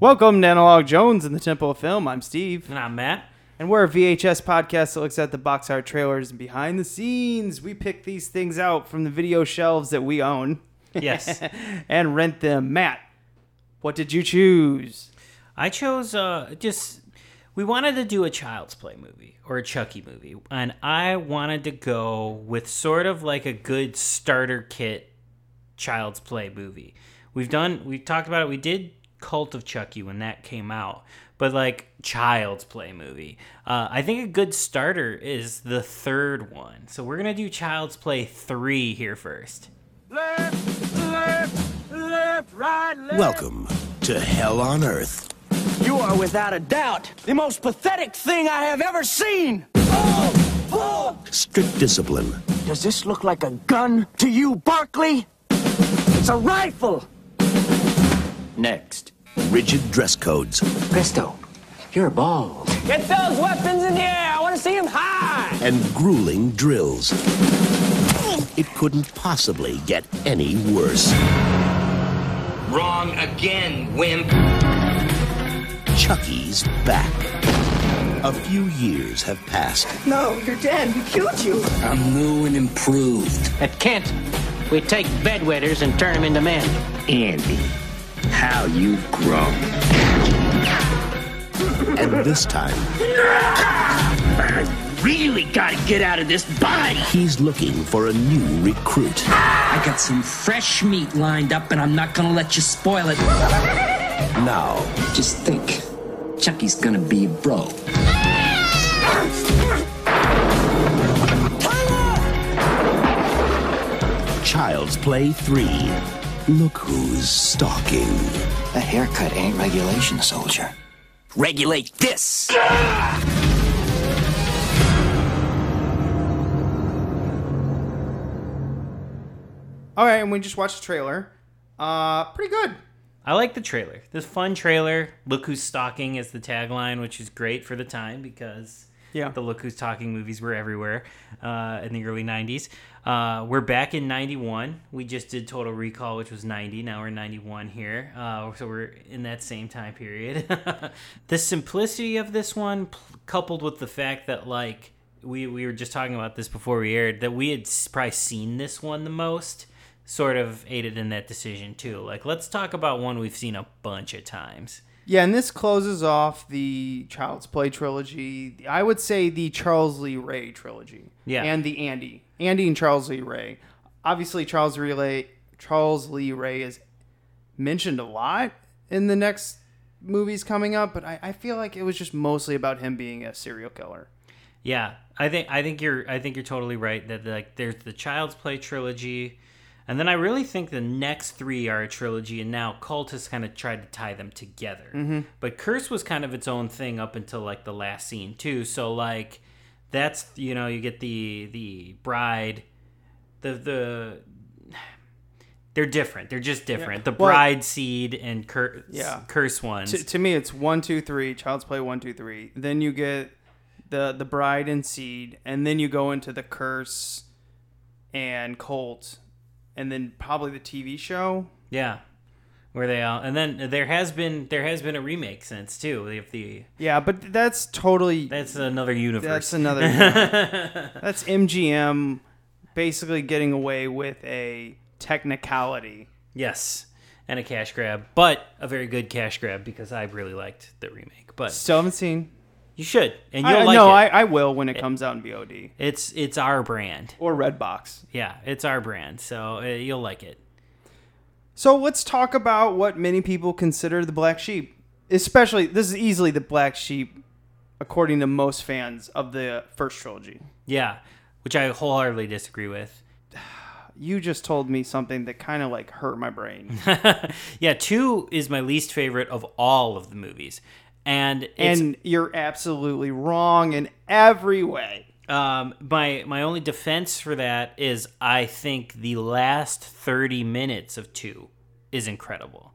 Welcome to Analog Jones in the Temple of Film. I'm Steve, And I'm Matt. and we're a VHS podcast that looks at the box art trailers and behind the scenes. We pick these things out from the video shelves that we own Yes. and rent them. Matt, what did you choose? I chose uh just we wanted to do a child's play movie or a Chucky movie. And I wanted to go with sort of like a good starter kit child's play movie. We've done we've talked about it. We did Cult of Chucky when that came out. But like child's play movie. Uh, I think a good starter is the third one. So we're gonna do Child's Play three here first. Welcome to Hell on Earth. You are without a doubt the most pathetic thing I have ever seen. Strict discipline, Does this look like a gun to you, Barkley? It's a rifle. Next. rigid dress codes, Presto, you're bald. Get those weapons in the air. I want to see them high. and grueling drills. It couldn't possibly get any worse. Wrong again, wimp. Chucky's back. A few years have passed, No, you're dead. We killed you. I'm new and improved. At Kent, we take bedwetters and turn them into men. Andy, how you've grown. and this time I Really gotta get out of this body. he's looking for a new recruit. I got some fresh meat lined up, and I'm not gonna let you spoil it. Now, Just think, Chucky's gonna be a bro. Child's Play 3. Look who's stalking. A haircut ain't regulation, soldier. Regulate this. All right, and we just watched the trailer. Uh, pretty good. I like the trailer. This fun trailer. Look who's stalking is the tagline, which is great for the time because Yeah. the Look Who's Talking movies were everywhere uh, in the early '90s. Uh, we're back in '91. We just did Total Recall, which was '90. Now we're '91 here, uh, so we're in that same time period. the simplicity of this one, coupled with the fact that like we we were just talking about this before we aired, that we had s- probably seen this one the most sort of aided in that decision too. Like, let's talk about one we've seen a bunch of times. Yeah, and this closes off the Child's Play trilogy. I would say the Charles Lee Ray trilogy. Yeah. And the Andy. Andy and Charles Lee Ray. Obviously, Charles Lee, Charles Lee Ray is mentioned a lot in the next movies coming up, but I, I feel like it was just mostly about him being a serial killer. Yeah, I think I think you're I think you're totally right that like there's the Child's Play trilogy, and then I really think the next three are a trilogy, and now Cult has kind of tried to tie them together. Mm-hmm. But Curse was kind of its own thing up until like the last scene too. So like that's you know you get the the bride, the the. They're different. They're just different. The Well- bride seed and cur- Yeah. curse ones. To, to me, it's one, two, three. Child's Play one, two, three. Then you get the the bride and seed, and then you go into the curse and Cult, and then probably the TV show. Yeah, where they all and then there has been there has been a remake since too. If the Yeah, but that's totally that's another universe. that's another. that's MGM basically getting away with a technicality. yes, and a cash grab, but a very good cash grab because I really liked the remake. But Still haven't seen. you should, and you'll like no, it. I, I will when it comes out in VOD it's it's our brand. or Redbox. Yeah, it's our brand, so uh, you'll like it. So let's talk about what many people consider the black sheep. Especially, this is easily the black sheep, according to most fans of the first trilogy. Yeah, which I wholeheartedly disagree with. You just told me something that kind of like hurt my brain. yeah, two is my least favorite of all of the movies. and it's, and you're absolutely wrong in every way. Um, my my only defense for that is I think the last thirty minutes of two is incredible,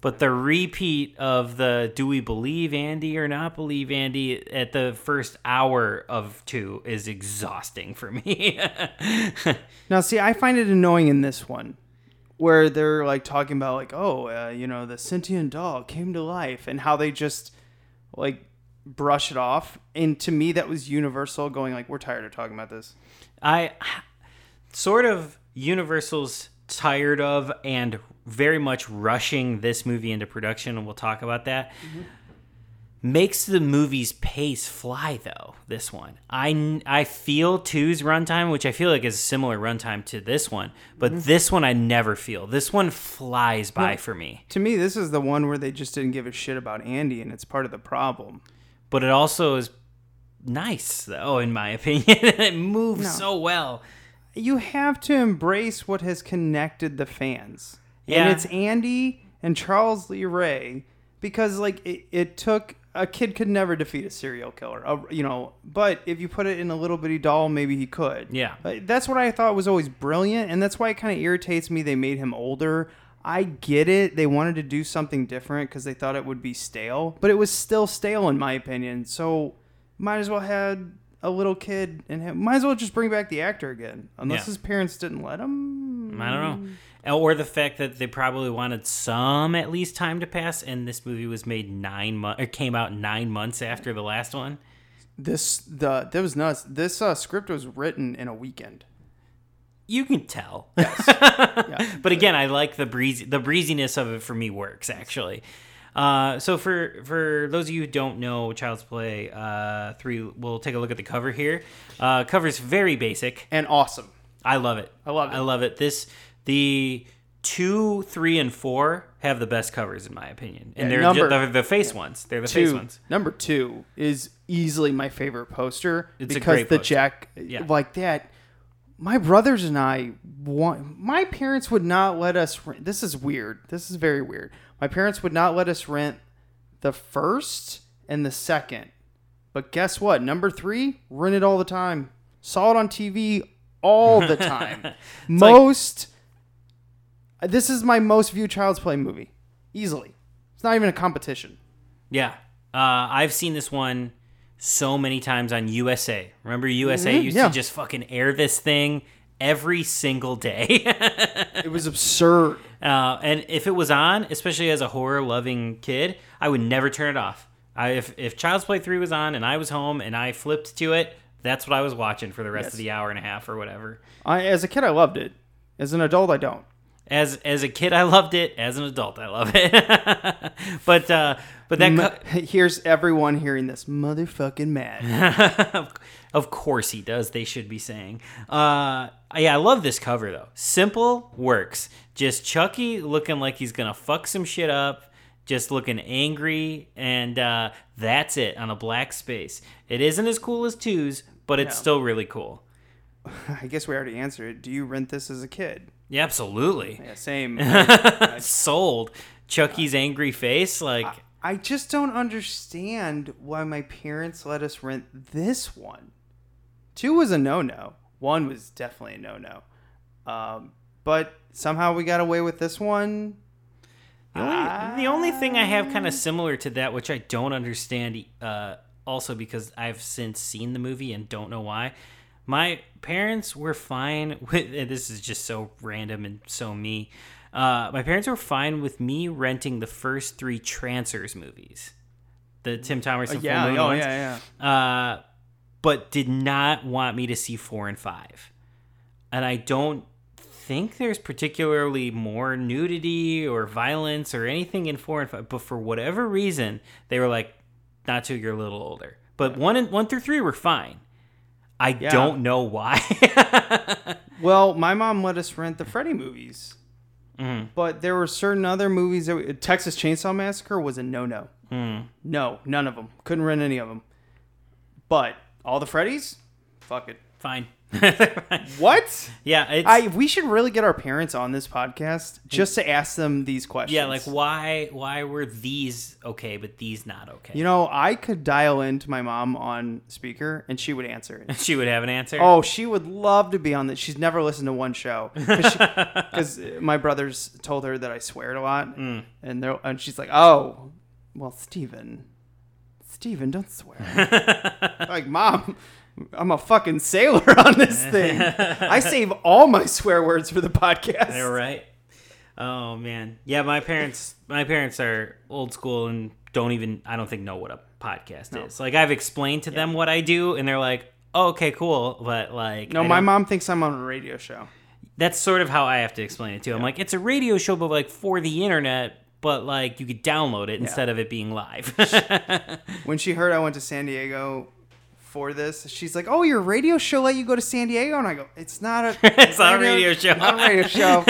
but the repeat of the "Do we believe Andy or not believe Andy?" at the first hour of two is exhausting for me. Now, see, I find it annoying in this one where they're like talking about like, oh, uh, you know, the sentient dog came to life, and how they just like brush it off. And to me, that was Universal going like, we're tired of talking about this. I sort of Universal's tired of and very much rushing this movie into production, and we'll talk about that. Mm-hmm. Makes the movie's pace fly though. This one, I I feel two's runtime, which I feel like is a similar runtime to this one, but mm-hmm. this one I never feel. This one flies by No. for me. To me, this is the one where they just didn't give a shit about Andy, and it's part of the problem. But it also is nice though, in my opinion. it moves No. so well. You have to embrace what has connected the fans. Yeah. And it's Andy and Charles Lee Ray because like it, it took a kid could never defeat a serial killer, uh, you know, but if you put it in a little bitty doll, maybe he could. Yeah. That's what I thought was always brilliant, and that's why it kind of irritates me they made him older. I get it. They wanted to do something different because they thought it would be stale, but it was still stale in my opinion. So might as well had a little kid and have, might as well just bring back the actor again, unless Yeah. his parents didn't let him. I don't know. Or the fact that they probably wanted some at least time to pass, and this movie was made nine months, or came out nine months after the last one. This the that was nuts. This uh, script was written in a weekend. You can tell. but again, I like the breezy, the breeziness of it for me works actually. Uh, so for for those of you who don't know Child's Play uh, three, we'll take a look at the cover here. Uh, cover's very basic and awesome. I love it. I love it. I love it. This the two, three, and four have the best covers in my opinion, and Yeah, they're number- the, the face ones. They're the face two, ones. Number two is easily my favorite poster It's because the poster. Jack Yeah. like that. My brothers and I want. My parents would not let us. Rent, this is weird. This is very weird. My parents would not let us rent the first and the second. But guess what? Number three, rent it all the time. Saw it on TV all the time. most. this is my most viewed Child's Play movie, easily. It's not even a competition. Yeah, uh, I've seen this one so many times on USA. Remember USA Mhm, used yeah. to just fucking air this thing every single day. It was absurd. Uh, and if it was on, especially as a horror loving kid, I would never turn it off. I, if if Child's Play three was on and I was home and I flipped to it, that's what I was watching for the rest Yes. of the hour and a half or whatever. I, as a kid, I loved it. As an adult, I don't. As as a kid, I loved it. As an adult, I love it. but uh, but that here's everyone hearing this motherfucking mad. of course he does. They should be saying. Uh, yeah, I love this cover though. Simple works. Just Chucky looking like he's gonna fuck some shit up. Just looking angry, and uh, that's it on a black space. It isn't as cool as twos, but it's No. still really cool. I guess we already answered it. Do you rent this as a kid? Yeah, absolutely. Yeah, same. Sold. Chucky's angry face, like I just don't understand why my parents let us rent this one. Two was a no no. One was definitely a no no. Um, but somehow we got away with this one. The only, the only thing I have kind of similar to that, which I don't understand, uh, also because I've since seen the movie and don't know why, my parents were fine with. and This is just so random and so me. Uh, my parents were fine with me renting the first three Trancers movies, the Tim Thomerson Uh, yeah, oh, ones, yeah, Uh, but did not want me to see four and five, and I don't think there's particularly more nudity or violence or anything in four and five, but for whatever reason, they were like, not till you're a little older. But one and one through three were fine. I Yeah. don't know why. Well, my mom let us rent the Freddy movies. Mhm. But there were certain other movies that we, Texas Chainsaw Massacre was a no no. Mm. No, none of them. Couldn't rent any of them. But all the Freddys, fuck it. Fine. What? Yeah, it's I we should really get our parents on this podcast just to ask them these questions. yeah, like why why were these okay but these not okay? you know, I could dial into my mom on speaker and she would answer it. she would have an answer. Oh, she would love to be on this. She's never listened to one show because my brothers told her that I swear a lot, Mm. and they're and she's like, "Oh, well, Steven, Steven, don't swear." like, mom, I'm a fucking sailor on this thing. I save all my swear words for the podcast. They're right. Oh man, yeah. My parents, my parents are old school and don't even, I don't think, know what a podcast is. Like I've explained to them what I do, and they're like, oh, "Okay, cool," but like, No, my mom thinks I'm on a radio show. That's sort of how I have to explain it too. I'm like, it's a radio show, but like for the internet, but like you could download it instead of it being live. When she heard I went to San Diego for this, she's like, "Oh, your radio show let you go to San Diego?" And I go, "It's not a It's not a radio show." Not a radio show.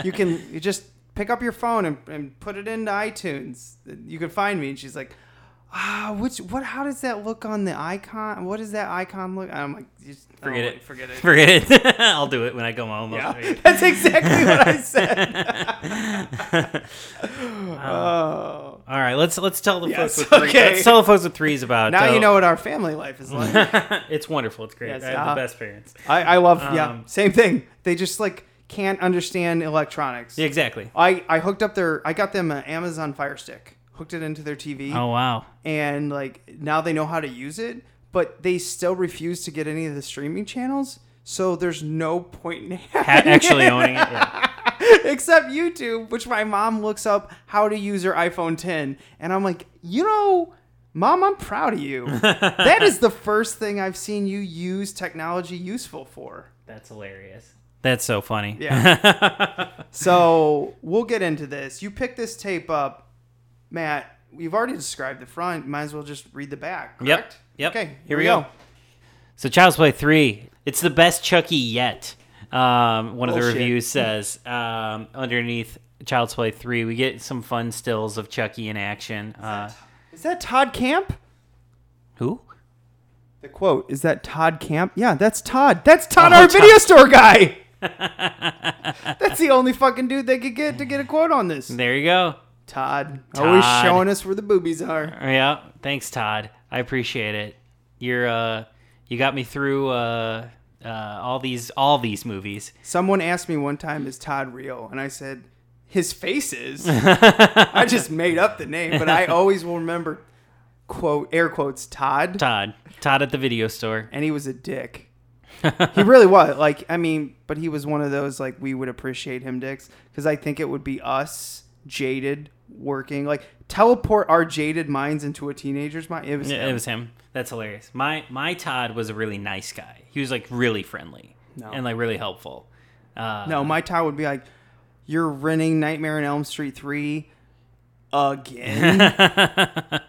you can you just pick up your phone and, and put it into iTunes. You can find me." And she's like, "Ah, which what? How does that look on the icon? What does that icon look?" I'm like, just, forget oh, it. forget it." Forget it. I'll do it when I come home. I'll show yeah, that's exactly what I said. oh. All right, let's let's tell the Yes, folks what three, okay. let's tell the folks what threes about. Now uh, you know what our family life is like. it's wonderful. It's great. Yes, I have uh-huh. the best parents. I, I love yeah, Um, same thing. They just like can't understand electronics. Yeah, exactly. I, I hooked up their I got them an Amazon Fire Stick, hooked it into their TV, Oh wow. and like now they know how to use it, but they still refuse to get any of the streaming channels. So there's no point in Ha- actually it. owning it. Yeah. except YouTube, which my mom looks up how to use her iPhone 10, and I'm like, you know, mom, I'm proud of you. that is the first thing I've seen you use technology useful for. That's hilarious. That's so funny. Yeah. so we'll get into this. You pick this tape up, Matt. We've already described the front. Might as well just read the back. Yep. Correct? Yep. Okay. Here we go. So Child's Play 3, it's the best Chucky yet. Um, one of the reviews says um, underneath Child's Play 3, we get some fun stills of Chucky in action. Uh, Is that Todd Camp? who? The quote is that Todd Camp? Yeah, that's Todd. That's Todd, Oh, our Todd. video store guy. that's the only fucking dude they could get to get a quote on this. There you go. Todd, always showing us where the boobies are. Yeah, thanks, Todd. I appreciate it. You're uh, you got me through uh, uh, all these all these movies. Someone asked me one time, "Is Todd real?" And I said, "His face is." I just made up the name, but I always will remember quote air quotes Todd, Todd, Todd at the video store. and he was a dick. he really was. Like, I mean, but he was one of those like we would appreciate him dicks because I think it would be us jaded working like teleport our jaded minds into a teenager's mind. It was Yeah, him. it was him. That's hilarious. My my Todd was a really nice guy. He was like really friendly No. and like really helpful. Uh, No, my Todd would be like, "You're renting Nightmare on Elm Street three again."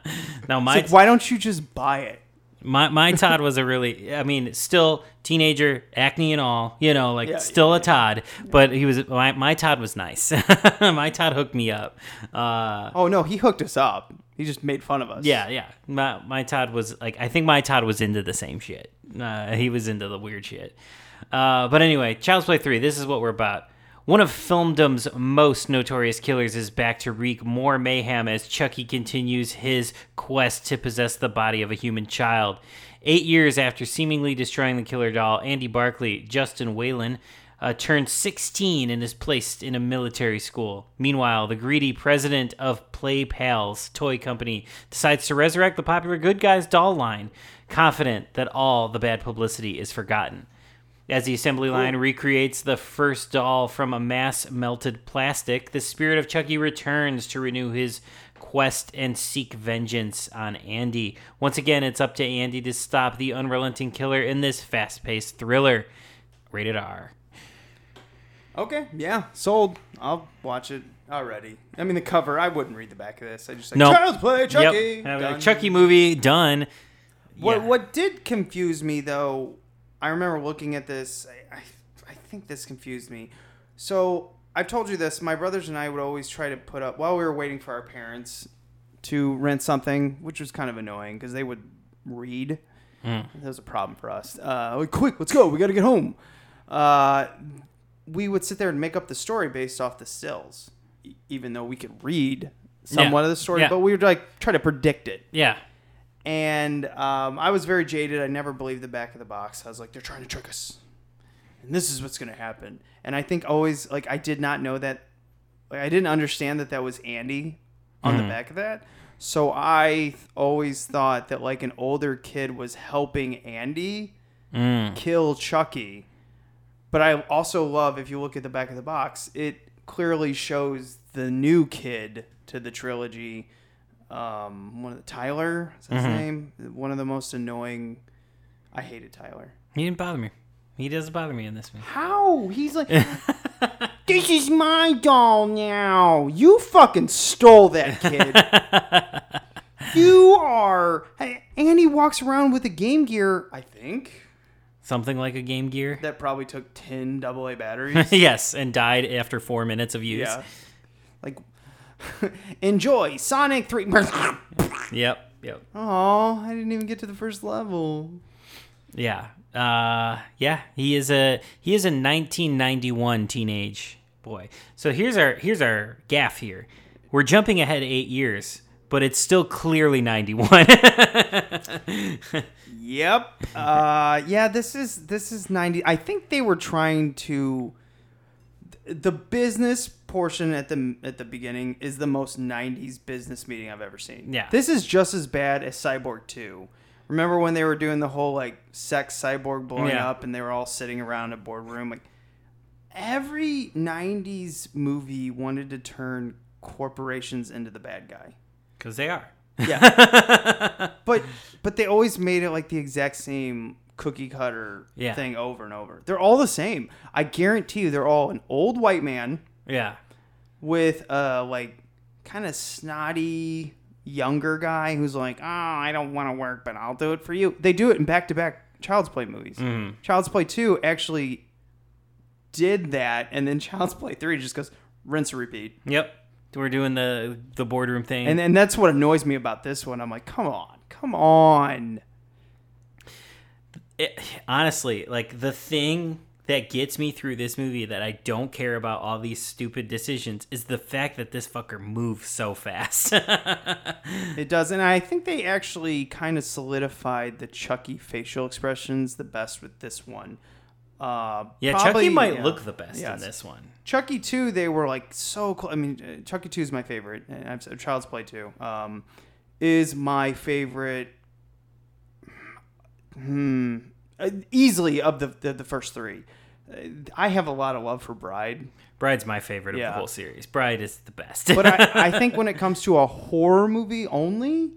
no, my like, why don't you just buy it? My my Todd was a really. I mean, still teenager, acne and all. You know, like Yeah, still a Todd, but he was my my Todd was nice. my Todd hooked me up. Uh, Oh no, he hooked us up. He just made fun of us. Yeah, yeah. My my Todd was like I think my Todd was into the same shit. Uh, he was into the weird shit. Uh, but anyway, Child's Play three. This is what we're about. One of filmdom's most notorious killers is back to wreak more mayhem as Chucky continues his quest to possess the body of a human child. Eight years after seemingly destroying the killer doll, Andy Barkley, Justin Whalen, uh, turned 16 and is placed in a military school. Meanwhile, the greedy president of Play Pals toy company decides to resurrect the popular Good Guys doll line, confident that all the bad publicity is forgotten. As the assembly line recreates the first doll from a mass melted plastic, the spirit of Chucky returns to renew his quest and seek vengeance on Andy. Once again, it's up to Andy to stop the unrelenting killer in this fast paced thriller. Rated R. Okay. Yeah. Sold. I'll watch it already. I mean, the cover. I wouldn't read the back of this. I just like Nope. Child's Play Chucky. Yep. Have a Done. Chucky movie done. What Yeah. What did confuse me though? I remember looking at this. I, I I think this confused me. So I've told you this. My brothers and I would always try to put up while we were waiting for our parents to rent something, which was kind of annoying because they would read. That was a problem for us. Uh, like, quick, let's go. We got to get home. Uh, we would sit there and make up the story based off the stills, even though we could read somewhat Yeah. of the story, Yeah. but we would like try to predict it. Yeah. And um, I was very jaded. I never believed the back of the box. I was like, they're trying to trick us, and this is what's going to happen. And I think always like I did not know that. Like, I didn't understand that that was Andy on the back of that. So I th- always thought that like an older kid was helping Andy kill Chucky. But I also love if you look at the back of the box, it clearly shows the new kid to the trilogy. Um, one of the Tyler, is that his name? One of the most annoying. I hated Tyler. He didn't bother me. He doesn't bother me in this one. How? He's like, this is my doll now. You fucking stole that kid. you are. And he walks around with a Game Gear, I think, Something like a Game Gear. that probably took 10 AA batteries. yes, and died after four minutes of use. yeah. Like, enjoy Sonic 3. Yep. Yep. Oh, I didn't even get to the first level. Yeah. Uh, yeah. He is a he is a 1991 teenage boy. So here's our here's our gaff here. We're jumping ahead eight years, but it's still clearly 91. Yep. Uh, yeah, this is this is 90. I think they were trying to the business portion at the at the beginning is the most 90s business meeting I've ever seen. Yeah. This is just as bad as Cyborg 2. Remember when they were doing the whole like sex cyborg blowing Yeah. up and they were all sitting around a boardroom like every 90s movie wanted to turn corporations into the bad guy. Because they are. Yeah. but but they always made it like the exact same cookie cutter Yeah. thing over and over. They're all the same. I guarantee you they're all an old white man Yeah. with a like kind of snotty younger guy who's like, "Oh, I don't want to work, but I'll do it for you." They do it in back-to-back Child's Play movies. Mm-hmm. Child's Play 2 actually did that and then Child's Play 3 just goes rinse and repeat. Yep. We're doing the the boardroom thing. And and that's what annoys me about this one. I'm like, "Come on. Come on." it, honestly, like the thing that gets me through this movie that I don't care about all these stupid decisions is the fact that this fucker moves so fast. It does, and I think they actually kind of solidified the Chucky facial expressions the best with this one. Uh, yeah, probably- Chucky might yeah. look the best Yes. in this one. Chucky two, they were like so close. I mean, uh, Chucky two is my favorite, and I've said Child's Play two um, is my favorite. Hmm, uh, easily of the, the the first three. Uh, I have a lot of love for Bride. Bride's my favorite of the whole series. Bride is the best. but I, I think when it comes to a horror movie only,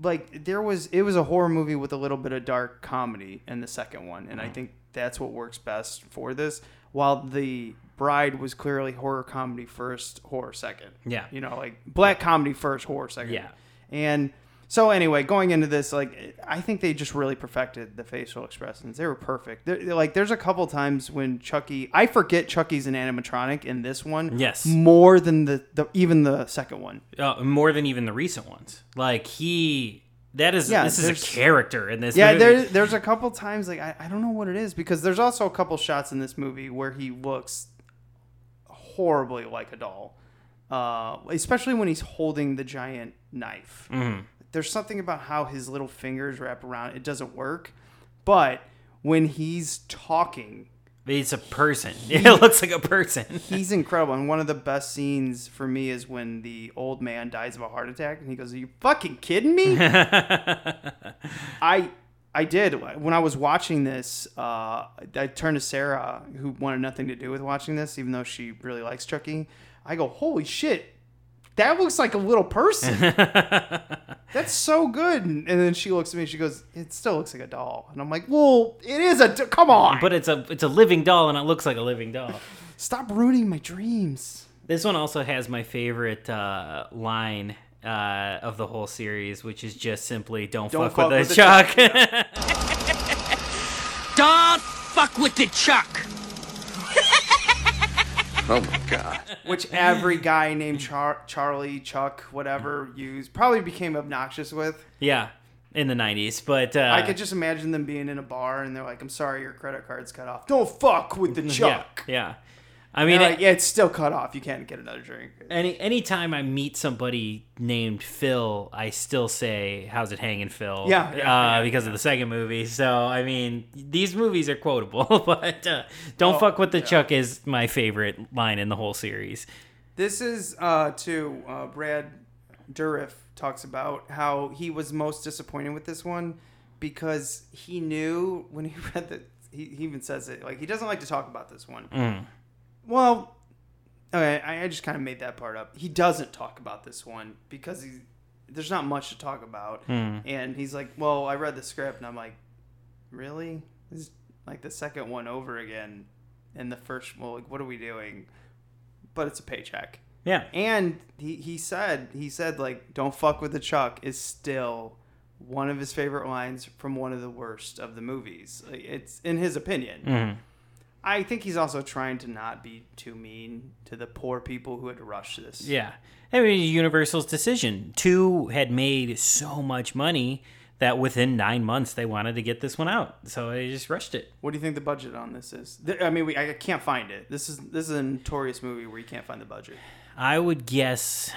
like there was it was a horror movie with a little bit of dark comedy in the second one, and I think that's what works best for this. While the Bride was clearly horror comedy first, horror second. Yeah. you know, like black comedy first, horror second. Yeah. and. So anyway, going into this, like I think they just really perfected the facial expressions. They were perfect. They're, they're like, there's a couple times when Chucky, I forget Chucky's an animatronic in this one. Yes. more than the, the even the second one. uh, more than even the recent ones. Like he, that is Yeah, this is a character in this. Yeah, movie. there, there's a couple times like I, I don't know what it is because there's also a couple shots in this movie where he looks horribly like a doll, uh, especially when he's holding the giant knife. Mm-hmm. There's something about how his little fingers wrap around it doesn't work, but when he's talking, It's a person. It looks like a person. he's incredible. And one of the best scenes for me is when the old man dies of a heart attack, and he goes, "Are you fucking kidding me?" I I did when I was watching this. Uh, I turned to Sarah, who wanted nothing to do with watching this, even though she really likes Chucky. I go, "Holy shit, that looks like a little person. That's so good." And then she looks at me, and she goes, "It still looks like a doll." And I'm like, "Well, it is a. D- come on, But it's a it's a living doll, and it looks like a living doll. stop ruining my dreams." This one also has my favorite uh, line uh, of the whole series, which is just simply "Don't, Don't fuck, fuck with, with the the Chuck." Don't fuck with the Chuck. Oh my god. which every guy named Char- Charlie, Chuck, whatever used, probably became obnoxious with. yeah, in the '90s, but uh, I could just imagine them being in a bar and they're like, "I'm sorry, your credit card's cut off. Don't fuck with the chuck." yeah. I I mean, like, yeah, it's still cut off. You can't get another drink. any anytime I meet somebody named Phil, I still say, "How's it hanging, Phil?" Yeah, yeah, uh, because of the second movie. So I mean, these movies are quotable, but uh, "Don't Oh, fuck with the Chuck" is my favorite line in the whole series. This is uh too uh Brad Dourif talks about how he was most disappointed with this one because he knew when he read the he, he even says it like he doesn't like to talk about this one. Mm. Well, okay, I, I just kind of made that part up. He doesn't talk about this one because he there's not much to talk about, Mm. and he's like, "Well, I read the script," and I'm like, "Really? This is like the second one over again, and the first. Well, like, what are we doing?" But it's a paycheck. Yeah. And he, he said he said like don't fuck with the Chuck is still one of his favorite lines from one of the worst of the movies. It's in his opinion. Mhm. I think he's also trying to not be too mean to the poor people who had to rush this. Yeah. I mean, Universal's decision. Two had made so much money that within nine months they wanted to get this one out, so they just rushed it. What do you think the budget on this is? I mean, we, I can't find it. This is this is a notorious movie where you can't find the budget. I would guess.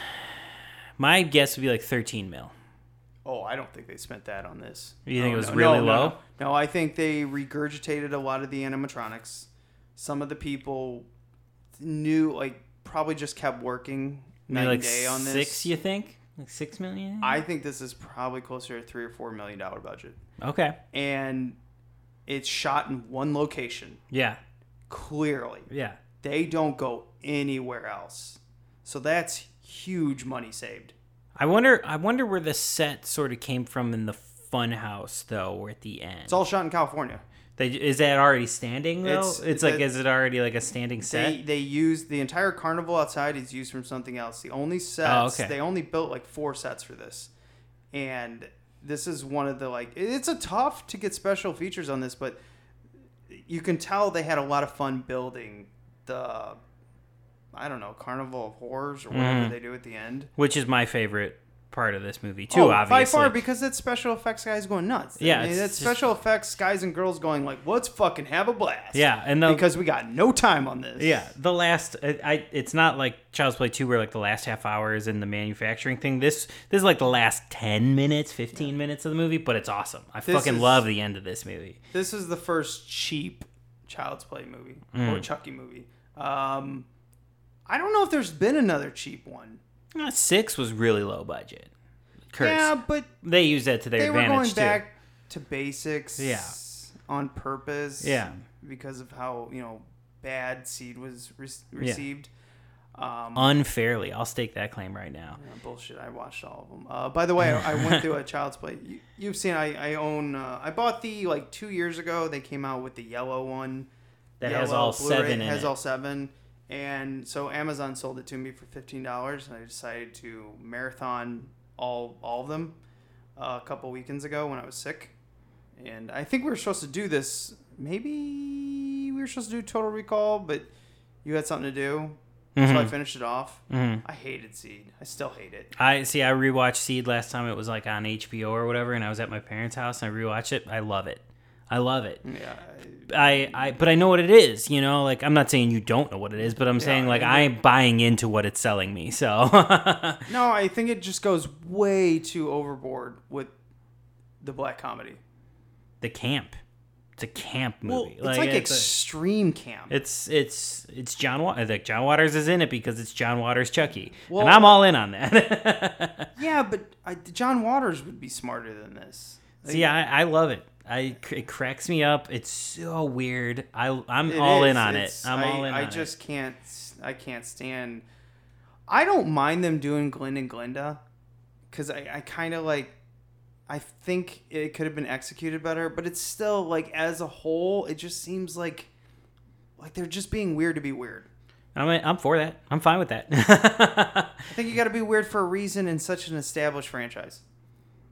My guess would be like thirteen mil. Oh, I don't think they spent that on this. You think No, it was no, really no, low? No, no, I think they regurgitated a lot of the animatronics. Some of the people knew, like, probably just kept working night like and day on this. six, you think? Like six million? I think this is probably closer to three or four million dollar budget, Okay. and it's shot in one location. Yeah. Clearly, Yeah. they don't go anywhere else, so that's huge money saved. I wonder. I wonder where the set sort of came from in the fun house though, or at the end. It's all shot in California. They, is that already standing though? It's- It's, like, the- is it already like a standing set? They they use the entire carnival outside is used from something else. The only sets Oh, okay. they only built like four sets for this, and this is one of the like it's a tough to get special features on this, but you can tell they had a lot of fun building the I don't know carnival of horrors or whatever Mhm. they do at the end. Which is my favorite part of this movie too. oh, obviously, by far because it's special effects guys going nuts. Yeah, I mean, it's that's just- special effects guys and girls going like, let's fucking have a blast. Yeah, and the- because we got no time on this. Yeah, the last I, I it's not like Child's Play 2 where like the last half hour is in the manufacturing thing. This this is like the last 10 minutes, 15 minutes of the movie, but it's awesome. I This fucking is- love the end of this movie. This is the first cheap Child's Play movie or Mm. Chucky movie. Um, I don't know if there's been another cheap one. Uh, 6 was really low budget. Curse. Yeah, but they used that to their they were going too. back to basics. Yeah. on purpose. Yeah. because of how you know bad Seed was re- Yeah. received. Um, Unfairly. I'll stake that claim right now. Yeah, bullshit. I watched all of them. Uh, by the way, I, I went through a Child's Play. You, you've seen. I, I own. Uh, I bought the like two years ago. They came out with the yellow one. That has all Blu-ray, seven in Has it. all seven. And so Amazon sold it to me for fifteen dollars, and I decided to marathon all all of them uh, a couple weekends ago when I was sick. And I think we were supposed to do this. Maybe we were supposed to do Total Recall, but you had something to do, so I Mhm. finished it off. Mhm. I hated Seed. I still hate it. I see. I rewatched Seed last time. It was like on HBO or whatever, and I was at my parents' house and I rewatched it. I love it. I love it. Yeah. I, I, but I know what it is. You know, like I'm not saying you don't know what it is, but I'm saying like I'm buying into what it's selling me. So No, I think it just goes way too overboard with the black comedy. the camp. It's a camp Well, movie. it's like, a- extreme camp. It's it's it's John. Wa- like John Waters is in it because it's John Waters Chucky, Well, and I'm all in on that. yeah, but I, John Waters would be smarter than this. See, I, I love it. I it cracks me up. It's so weird. I I'm It all is. in on It's- it. I'm I, all in. I on it. just can't. I can't stand. I don't mind them doing Glenn and Glinda, because I, I kind of like. I think it could have been executed better, but it's still like as a whole, it just seems like, like they're just being weird to be weird. I'm I'm for that. I'm fine with that. I think you got to be weird for a reason in such an established franchise.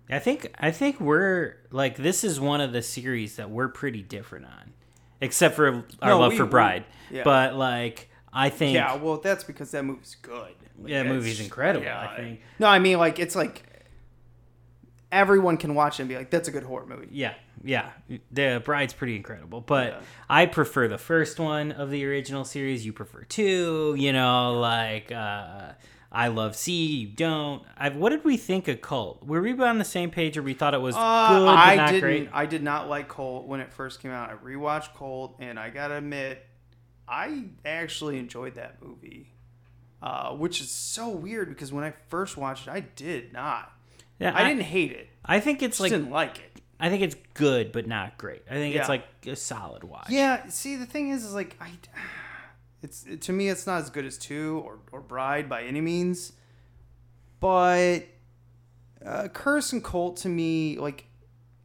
I think I think we're like this is one of the series that we're pretty different on, except for our No, love we- for we- Bride. yeah. But like I think Yeah, well, that's because that movie's good. Like, Yeah, that movie's incredible, I think. No, I mean like it's like everyone can watch it and be like, "That's a good horror movie." Yeah, yeah. The Bride's pretty incredible, but I prefer the first one of the original series. You prefer two, you know, like uh, I love C. You don't. I've, what did we think of Cult? Were we on the same page, or we thought it was Uh, good but I not didn't. great? I did not like Cult when it first came out. I rewatched Cult and I gotta admit, I actually enjoyed that movie, uh, which is so weird because when I first watched it, I did not. Yeah, I, didn't hate it. I think it's Just like didn't like it. I think it's good but not great. I think it's like a solid watch. Yeah. See, the thing is, is like I, it's to me, it's not as good as two or or Bride by any means, but uh, Curse and Cult to me, like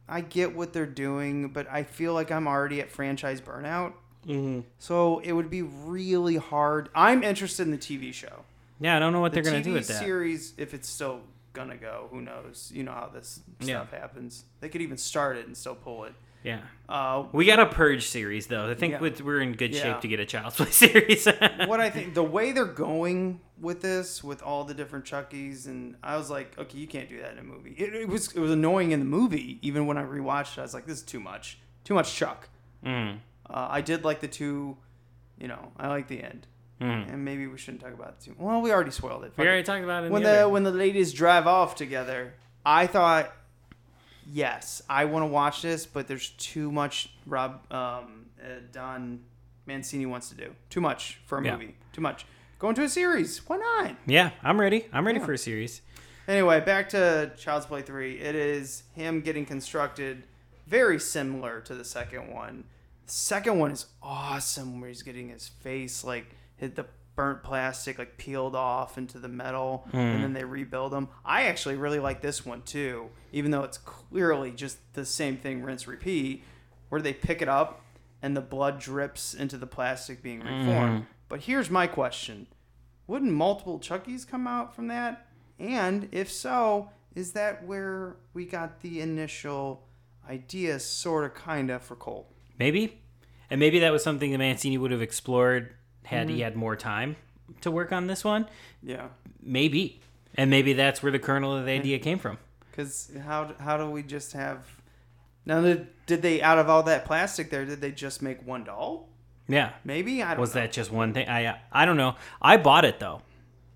I get what they're doing, but I feel like I'm already at franchise burnout. Mm-hmm. So it would be really hard. I'm interested in the TV show. Yeah, I don't know what The they're gonna TV do with that. series, if it's still gonna go, who knows? You know how this Yeah. stuff happens. They could even start it and still pull it. Yeah. Uh, We got a Purge series though. I think Yeah. we're in good Yeah. shape to get a Child's Play series. what I think the way they're going with this, with all the different Chuckies, and I was like, okay, you can't do that in a movie. It, it was it was annoying in the movie. Even when I rewatched it, I was like, this is too much, too much Chuck. Mm. Uh, I did like the two, you know, I like the end, Mm. and maybe we shouldn't talk about it too. Well, we already spoiled it. We already it. talked about it in when the the when the ladies drive off together. I thought, yes, I want to watch this, but there's too much Rob um, uh, Don Mancini wants to do. Too much for a Yeah. movie. Too much. Go into a series. Why not? Yeah, I'm ready. I'm ready Yeah. for a series. Anyway, back to Child's Play 3. It is him getting constructed very similar to the second one. The second one is awesome where he's getting his face like hit the burnt plastic like peeled off into the metal Mm. and then they rebuild them. I actually really like this one too, even though it's clearly just the same thing rinse repeat where they pick it up and the blood drips into the plastic being reformed. Mhm. But here's my question. Wouldn't multiple Chuckies come out from that? And if so, is that where we got the initial idea, sort of, kind of, for Cult? Maybe, and maybe that was something that Mancini would have explored had he Mhm. had more time to work on this one. Yeah. Maybe, and maybe that's where the kernel of the idea came from. Because how, how do we just have. Now, did, did they, out of all that plastic there, did they just make one doll? Yeah, Maybe? I don't was know. that just one thing? I I don't know. I bought it though.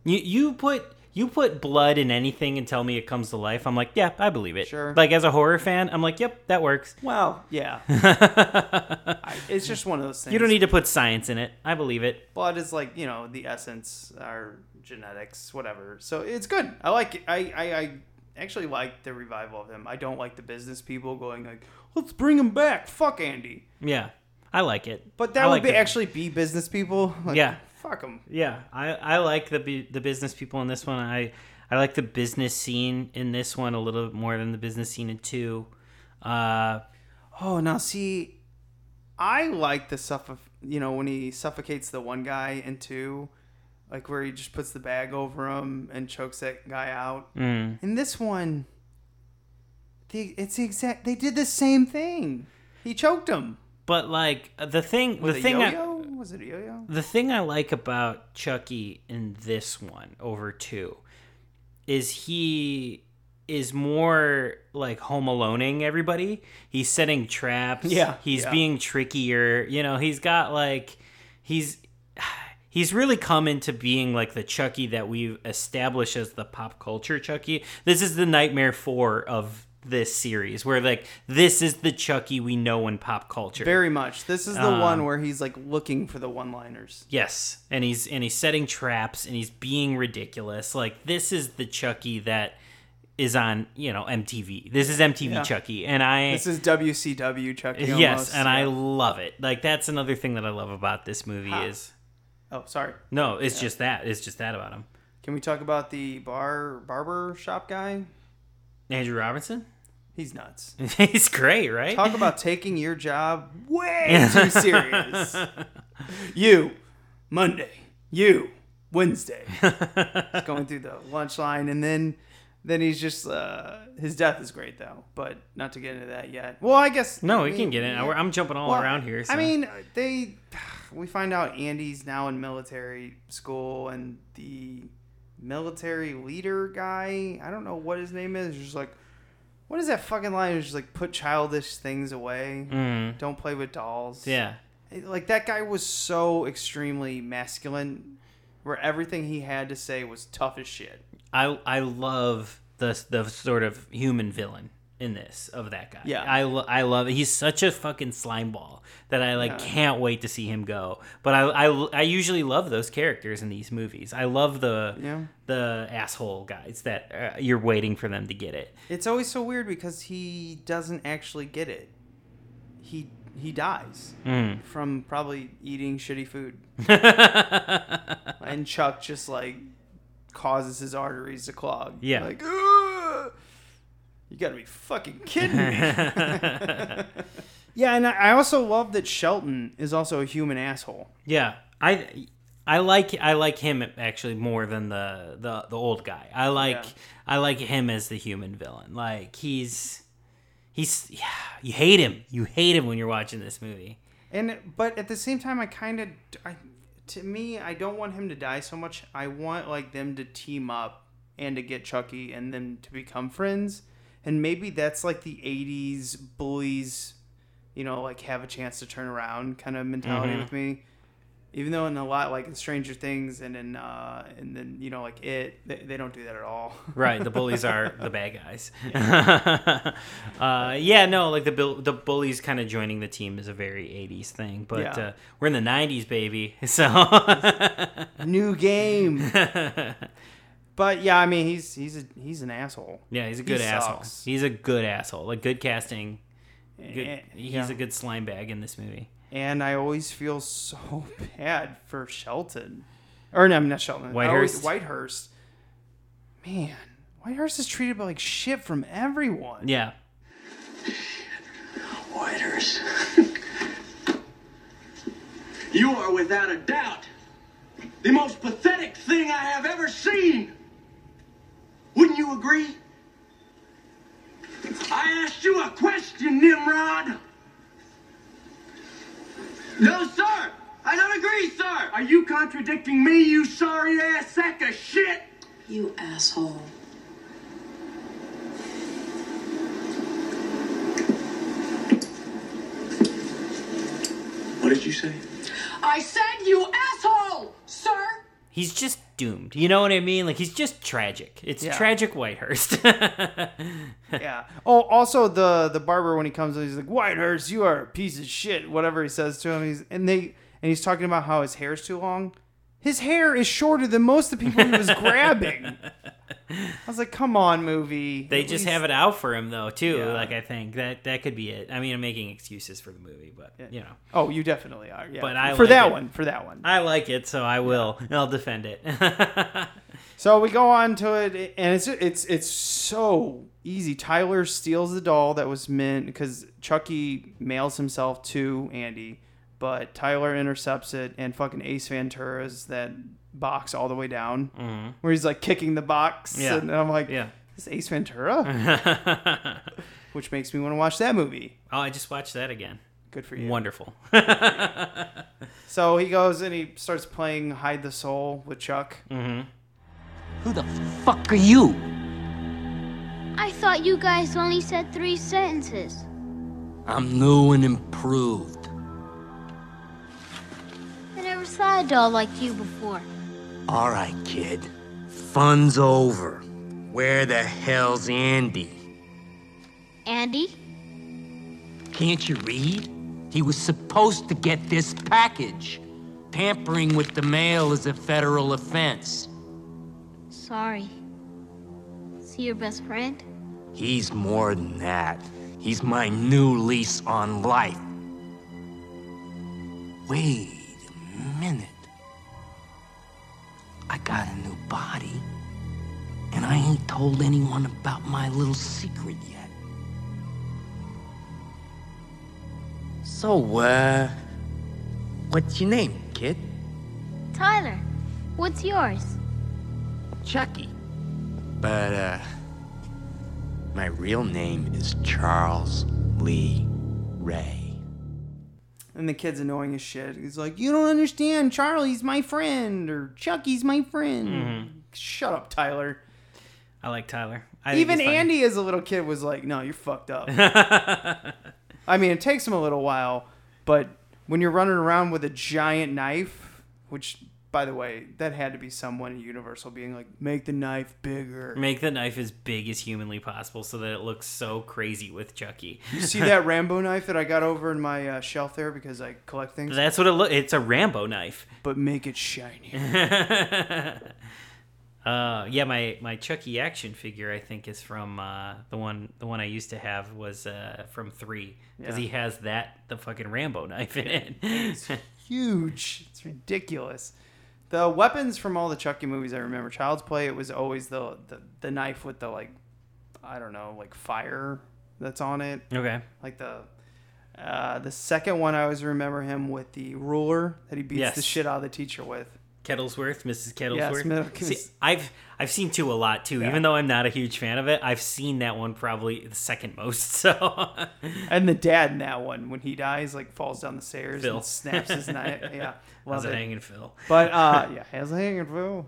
You you put you put blood in anything and tell me it comes to life. I'm like, yeah, I believe it. Sure. Like as a horror fan, I'm like, yep, that works. Well, yeah. I, it's just one of those things. You don't need to put science in it. I believe it. blood is like you know the essence our genetics whatever so it's good i like it i i, I actually like the revival of him i don't like the business people going like let's bring him back fuck andy Yeah, I like it. but that I would like be actually be business people like, Yeah. Fuck them Yeah, I, I like the bu- the business people in this one. I I like the business scene in this one a little bit more than the business scene in two. Uh, oh now see i like the suff you know when he suffocates the one guy in two like where he just puts the bag over him and chokes that guy out Mm. in this one the it's the exact they did the same thing he choked him but like the thing, With the thing, I? Was it yo-yo the thing I like about Chucky in this one over two is he is more like home aloneing everybody. He's setting traps. Yeah, He's yeah. being trickier. You know, he's got like he's he's really come into being like the Chucky that we've established as the pop culture Chucky. This is the Nightmare 4 of this series where like this is the Chucky we know in pop culture. Very much. This is the Um, one where he's like looking for the one-liners. Yes, and he's and he's setting traps and he's being ridiculous. Like this is the Chucky that is on you know MTV. This is MTV Yeah. Chucky, and I This is WCW Chucky. yes, almost, and I love it. Like that's another thing that I love about this movie is Oh, sorry. no, it's just that. It's just that about him. Can we talk about the bar barber shop guy? Andrew Robinson. He's nuts. he's great, right? Talk about taking your job way too serious. you, Monday. You, Wednesday. He's going through the lunch line, and then then he's just uh, his death is great though, but not to get into that yet. Well, I guess No, I we can get in. yeah. I'm jumping all Well, around here. So. I mean, they we find out Andy's now in military school, and the military leader guy, I don't know what his name is, just like, what is that fucking line? It's just like put childish things away. Mm. Don't play with dolls. Yeah. Like that guy was so extremely masculine, where everything he had to say was tough as shit. I I love the the sort of human villain in this of that guy. Yeah. I, lo- I love it. He's such a fucking slime ball that I like Yeah. can't wait to see him go. But I, I I usually love those characters in these movies. I love the Yeah. the asshole guys that uh, you're waiting for them to get it. It's always so weird because he doesn't actually get it. He he dies Mm. from probably eating shitty food, and Chuck just like causes his arteries to clog. Yeah. like "Ugh, you gotta be fucking kidding me. yeah, and I I also love that Shelton is also a human asshole. Yeah, I I like I like him actually more than the the, the old guy. I like Yeah. I like him as the human villain. Like he's he's yeah, you hate him. You hate him when you're watching this movie. And but at the same time, I kind of, I, to me, I don't want him to die so much. I want like them to team up and to get Chucky and then to become friends. And maybe that's like the '80s bullies, you know, like have a chance to turn around kind of mentality Mhm. with me. Even though in a lot like in Stranger Things and in uh and then you know like it they, they don't do that at all. Right, the bullies are the bad guys. uh, yeah, no, like the the bullies kind of joining the team is a very '80s thing, but Yeah. uh, we're in the '90s, baby. So New game. But yeah, I mean he's he's a, he's an asshole. yeah, he's a He good asshole. sucks. He's a good asshole. Like good casting. Good, Eh, he's yeah. a good slime bag in this movie. and I always feel so bad for Shelton, or no, I'm not Shelton. I always- Whitehurst? Whitehurst. Man, Whitehurst is treated like shit from everyone. Yeah. Whitehurst. you are without a doubt the most pathetic thing I have ever seen. Wouldn't you agree? I asked you a question, Nimrod. No, sir. I don't agree, sir. Are you contradicting me, you sorry ass sack of shit? You asshole. What did you say? I said you asshole, sir. He's just doomed. You know what I mean? Like he's just tragic. It's Yeah. tragic Whitehurst. yeah. Oh, also the the barber when he comes in, he's like, Whitehurst, you are a piece of shit. Whatever he says to him, he's and they and he's talking about how his hair's too long. His hair is shorter than most of the people he was grabbing. I was like, come on, movie. They At just least- have it out for him though, too. Yeah. Like I think that that could be it. I mean, I'm making excuses for the movie, but you know. Oh, you definitely are. Yeah. But I for like that it. one. For that one. I like it, so I will. and I'll defend it. So we go on to it, and it's it's it's so easy. Tyler steals the doll that was meant because Chucky mails himself to Andy, but Tyler intercepts it, and fucking Ace Ventura's that box all the way down, Mhm. where he's like kicking the box, Yeah. and I'm like, Yeah. this Ace Ventura, which makes me want to watch that movie. oh, I just watched that again. Good for you. Wonderful. So he goes and he starts playing Hide the Soul with Chuck. Mm-hmm. Who the fuck are you? I thought you guys only said three sentences. I'm new and improved. I never saw a doll like you before. All right, kid. Fun's over. Where the hell's Andy? Andy? Can't you read? He was supposed to get this package. Tampering with the mail is a federal offense. Sorry. See your best friend? He's more than that. He's my new lease on life. Wait minute. I got a new body, and I ain't told anyone about my little secret yet. So, uh, what's your name, kid? Tyler, what's yours? Chucky. But, uh, my real name is Charles Lee Ray. And the kid's annoying as shit. He's like, You don't understand. Charlie's my friend, or Chucky's my friend. Mhm. Shut up, Tyler. I like Tyler. I Even. Andy, as a little kid, was like, "No, you're fucked up." I mean, it takes him a little while, but when you're running around with a giant knife, which, by the way, that had to be someone at Universal being like, "Make the knife bigger." Make the knife as big as humanly possible so that it looks so crazy with Chucky. You see that Rambo knife that I got over in my uh, shelf there because I collect things? That's what it look. It's a Rambo knife. But make it shiny. uh, yeah, my my Chucky action figure I think is from uh, the one the one I used to have was uh, from three because Yeah. he has that the fucking Rambo knife in it. It's huge. It's ridiculous. The weapons from all the Chucky movies I remember, Child's Play, it was always the the, the knife with the like, I don't know, like fire that's on it. Okay. Like the uh, the second one, I always remember him with the ruler that he beats Yes. the shit out of the teacher with. Kettlesworth, Mrs. Kettlesworth. Mil- See, I've I've seen two a lot too. Yeah. Even though I'm not a huge fan of it, I've seen that one probably the second most. So And the dad in that one, when he dies, like falls down the stairs Phil. and snaps his knife. Yeah, love it it. hanging, Phil? But uh, yeah, how's it hanging, Phil?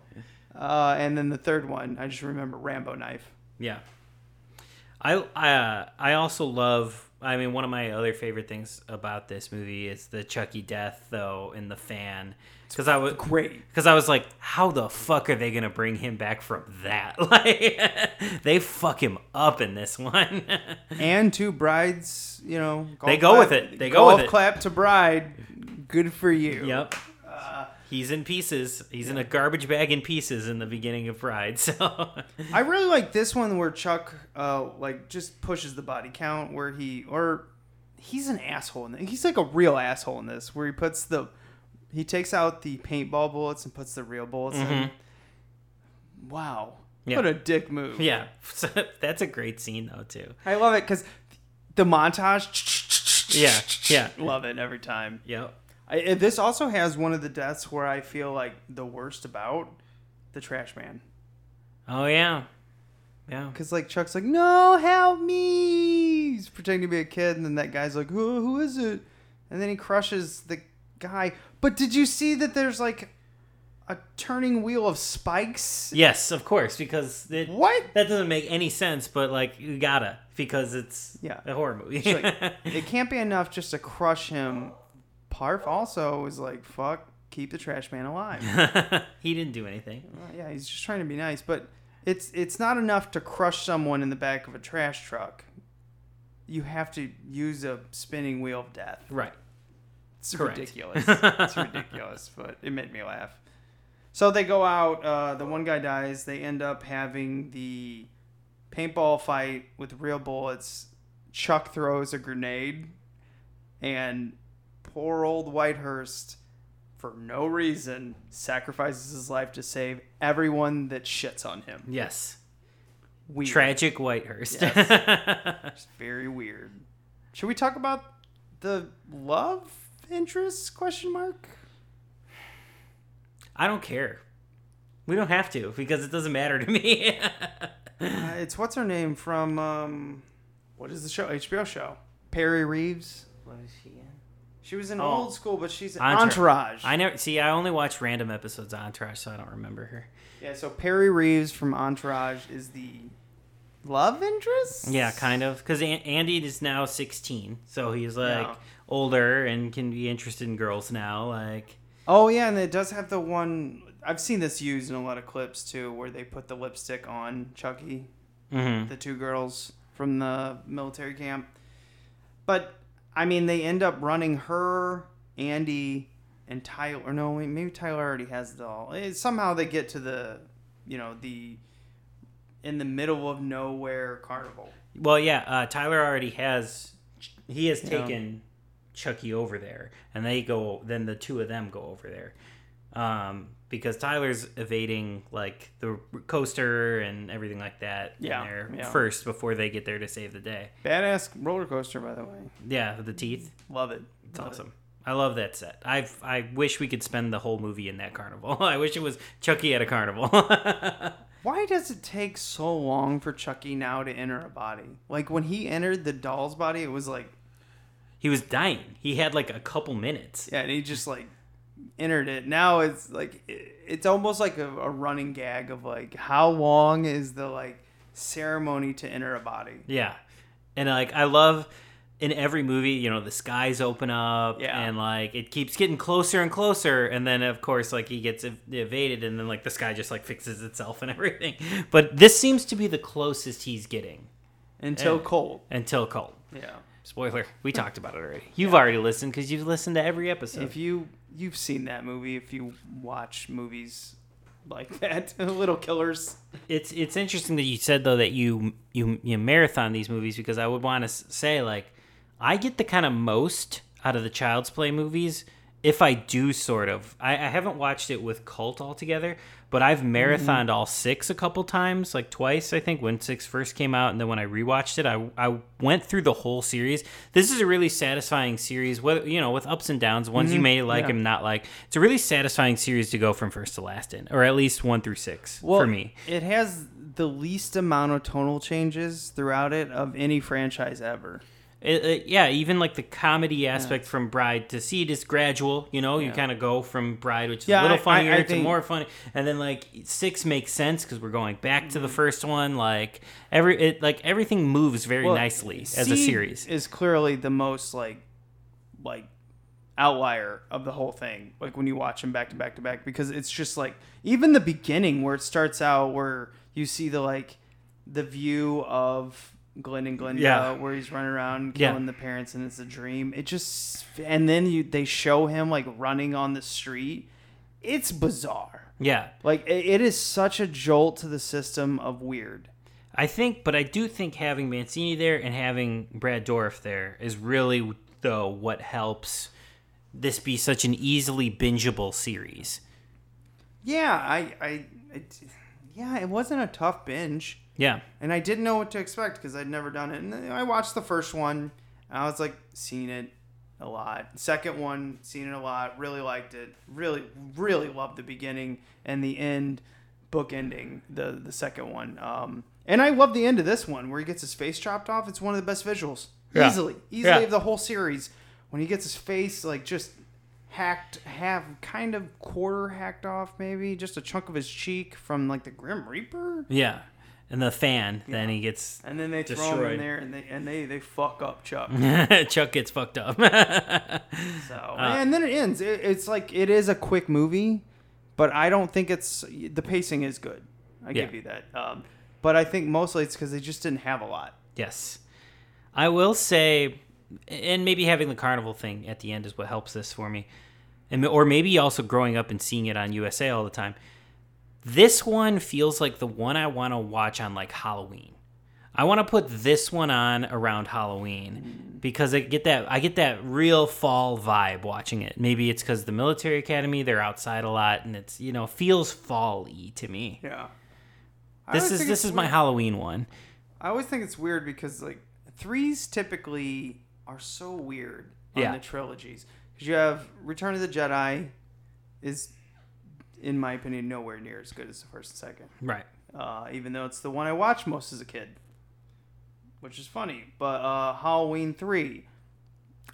Uh, and then the third one, I just remember Rambo knife. Yeah. I I uh, I also love. I mean, one of my other favorite things about this movie is the Chucky death, though, in the fan. Because I was great. Because I was like, how the fuck are they gonna bring him back from that? Like, they fuck him up in this one. and two brides, you know, They go with it. They go with it. clap to bride. Good for you. Yep. He's in pieces. He's in a garbage bag in pieces in the beginning of Bride. So I really like this one where Chuck, uh, like just pushes the body count where he or he's an asshole in this. He's like a real asshole in this where he puts the he takes out the paintball bullets and puts the real bullets in. Mhm. Wow. Yeah. What a dick move. yeah, so that's a great scene though too. I love it because the montage. Yeah, yeah. Love it every time. Yep. I, this also has one of the deaths where I feel like the worst about the trash man. Oh yeah, yeah. Because like Chuck's like, no, help me. He's pretending to be a kid, and then that guy's like, who, who is it? And then he crushes the guy. But did you see that there's like a turning wheel of spikes? Yes, of course, because it, what that doesn't make any sense, but like you gotta because it's Yeah. a horror movie. Like, it can't be enough just to crush him. Parf also was like, fuck, keep the trash man alive. he didn't do anything. Yeah, he's just trying to be nice, but it's it's not enough to crush someone in the back of a trash truck. You have to use a spinning wheel of death. Right. It's Correct. ridiculous. it's ridiculous, but it made me laugh. So they go out. Uh, the one guy dies. They end up having the paintball fight with real bullets. Chuck throws a grenade, and poor old Whitehurst, for no reason, sacrifices his life to save everyone that shits on him. Yes. Weird. Tragic Whitehurst. Yes. It's very weird. Should we talk about the love interest? Question mark. I don't care. We don't have to because it doesn't matter to me. Uh, it's what's her name from um, what is the show? HBO show. Perrey Reeves. what is she in? She was in Oh. old school, but she's Entourage. Entourage. I never see. I only watch random episodes of Entourage, so I don't remember her. Yeah, so Perrey Reeves from Entourage is the love interest. Yeah, kind of. Because Andy is now 16, so he's like Yeah. older and can be interested in girls now. Like, Oh yeah, and it does have the one. I've seen this used in a lot of clips too, where they put the lipstick on Chucky, Mhm. the two girls from the military camp. But I mean, they end up running her, Andy, and Tyler. Or no, maybe Tyler already has the doll. Eh, Somehow they get to the, you know, the in the middle of nowhere carnival. well, yeah, uh, Tyler already has. He has Yeah. taken Chucky over there, and they go. Then the two of them go over there, um, because Tyler's evading like the coaster and everything like that. Yeah, there yeah. first before they get there to save the day. Badass roller coaster, by the way. Yeah, with the teeth. Love it. It's Love it. awesome. I love that set. I I wish we could spend the whole movie in that carnival. I wish it was Chucky at a carnival. Why does it take so long for Chucky now to enter a body? Like when he entered the doll's body, it was like he was dying. He had like a couple minutes. yeah, and he just like entered it. Now it's like it's almost like a, a running gag of like how long is the like ceremony to enter a body. Yeah. And like I love in every movie, you know, the skies open up Yeah. and like it keeps getting closer and closer and then of course like he gets ev- evaded and then like the sky just like fixes itself and everything. But this seems to be the closest he's getting Until And- Cult. Until Cult. Yeah. Spoiler, we talked about it already. You've already listened cuz you've listened to every episode. If you you've seen that movie, if you watch movies like that, Little Killers. it's it's interesting that you said though that you you you marathon these movies because I would want to say like I get the kind of most out of the Child's Play movies if I do sort of. I, I haven't watched it with Cult altogether, but I've marathoned all six a couple times, like twice I think when six first came out, and then when I rewatched it, I I went through the whole series. This is a really satisfying series, whether you know with ups and downs. Ones you Mhm, may like yeah. and not like. It's a really satisfying series to go from first to last in, or at least one through six for me. It has the least amount of tonal changes throughout it of any franchise ever. It, it- yeah, even like the comedy aspect from Bride to Seed is gradual. You know, you kind of go from Bride, which is Yeah, a little I- I- funnier, I to think- more funny, and then like six makes sense because we're going back to the Mm-hmm. first one. Like every it like everything moves very Well, nicely as a series. is clearly the most like like outlier of the whole thing like when you watch them back to back to back because it's just like even the beginning where it starts out where you see the like the view of Glenn and Glenda Yeah. where he's running around Yeah. killing the parents and it's a dream it just and then you they show him like running on the street it's bizarre Yeah, like it, it is such a jolt to the system of weird I think, but I do think having Mancini there and having Brad Dourif there is really though what helps this be such an easily bingeable series. Yeah, I, I, it, yeah, it wasn't a tough binge. Yeah. and I didn't know what to expect because I'd never done it. And I watched the first one, and I was like, seen it a lot. Second one, seen it a lot. Really liked it. Really, really loved the beginning and the end, book ending. The the second one. Um, and I love the end of this one where he gets his face chopped off. It's one of the best visuals, Yeah. easily, easily Yeah. of the whole series. When he gets his face like just hacked, half kind of quarter hacked off, maybe just a chunk of his cheek from like the Grim Reaper. Yeah. And the fan, then he gets And then they throw him in there, and they and they they fuck up Chuck. Chuck gets fucked up. so Uh, and then it ends. It, it's like it is a quick movie, but I don't think it's the pacing is good. I Yeah. give you that. Um, but I think mostly it's because they just didn't have a lot. Yes. I will say, and maybe having the carnival thing at the end is what helps this for me. And, or maybe also growing up and seeing it on USA all the time. This one feels like the one I want to watch on like Halloween. I want to put this one on around Halloween because I get that I get that real fall vibe watching it. Maybe it's because the military academy they're outside a lot and it's you know feels fall-y to me. Yeah. I This is this is my. Halloween one. I always think it's weird because like threes typically are so weird on Yeah. the trilogies because you have Return of the Jedi is, in my opinion, nowhere near as good as the first and second. Right. Uh, even though it's the one I watched most as a kid, which is funny. But uh, Halloween three,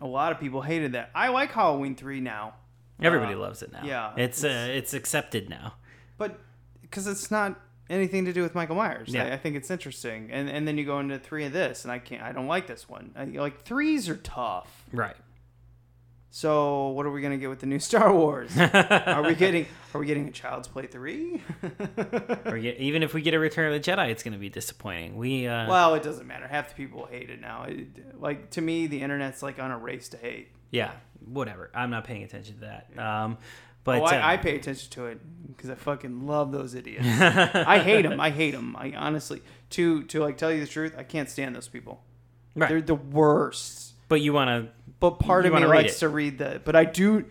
a lot of people hated that. I like Halloween three now. Everybody Uh, loves it now. Yeah, it's uh, it's accepted now. but because it's not anything to do with Michael Myers. Yeah. I, I think it's interesting. And and then you go into three of this, and I can't. I don't like this one. I, like threes are tough. Right. So what are we gonna get with the new Star Wars? are we getting Are we getting a Child's Play three? or get, even if we get a Return of the Jedi, it's going to be disappointing. We uh, well, it doesn't matter. Half the people hate it now. It, like to me, the internet's like on a race to hate. yeah, whatever. I'm not paying attention to that. Um, but oh, I, uh, I pay attention to it because I fucking love those idiots. I hate them. I hate them. I honestly, to to like tell you the truth, I can't stand those people. Right. They're the worst. But you want to. But part of me likes it. to read the. But I do,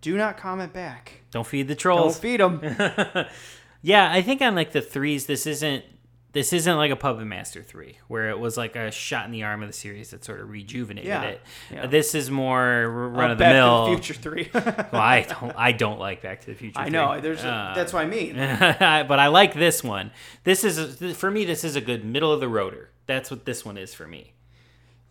do not comment back. Don't feed the trolls. Don't feed them. yeah, I think on like the threes, this isn't this isn't like a Puppet Master three where it was like a shot in the arm of the series that sort of rejuvenated Yeah, it. yeah. This is more run of the Back to mill. the Future three. well, I don't I don't like Back to the Future. I 3. know. There's. a- Uh, that's what I mean. but I like this one. This is a, for me. This is a good middle of the roader. That's what this one is for me.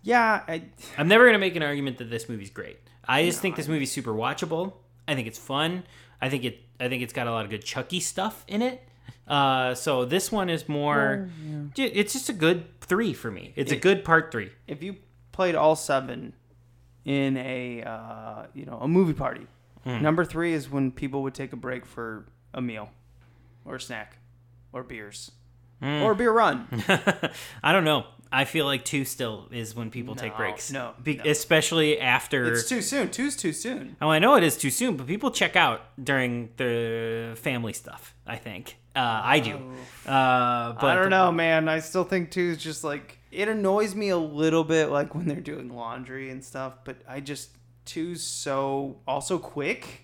Yeah. I, I'm never gonna make an argument that this movie's great. I just think this movie's super watchable. I think it's fun. I think it. I think it's got a lot of good Chucky stuff in it. Uh, so this one is more. ju- It's just a good three for me. It's a good part three. If you played all seven in a uh, you know a movie party, Hmm. number three is when people would take a break for a meal, or a snack, or beers, Mm. or a beer run. I don't know. I feel like two still is when people take breaks. no, Be- especially after. It's too soon. Two's too soon. Oh, I know it is too soon, but people check out during the family stuff. I think uh, I do. Uh, but I don't know, man. I still think two is just like it annoys me a little bit, like when they're doing laundry and stuff. But I just two's so also quick.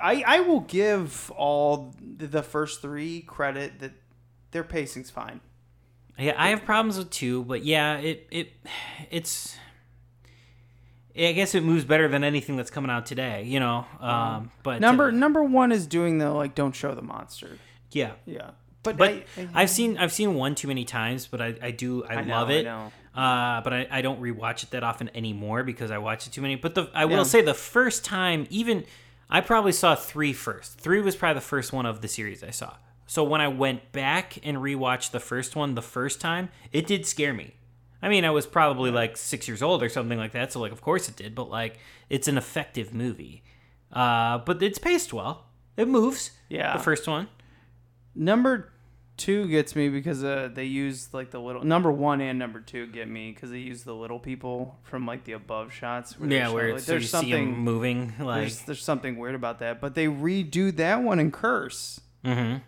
I I will give all the- the first three credit that their pacing's fine. Yeah, I have problems with two, but yeah, it it it's. I guess it moves better than anything that's coming out today, you know. Um, but number uh, number one is doing the like don't show the monster. yeah, Yeah, but, but I, I, I, have seen I've seen one too many times, but I, I do I, I know, love I it. know. Uh, but I, I don't rewatch it that often anymore because I watch it too many. But the I will Yeah. say the first time, even I probably saw three first. Three was probably the first one of the series I saw. So when I went back and rewatched the first one the first time, it did scare me. I mean, I was probably like six years old or something like that, so like of course it did. But like, it's an effective movie. Uh, but it's paced well. It moves. Yeah. The first one. Number two gets me because uh, they use like the little number one and number two get me because they use the little people from like the above shots. they Yeah, where like, so you see 'em moving, like there's, there's something weird about that, but they redo that one in Curse. Mhm.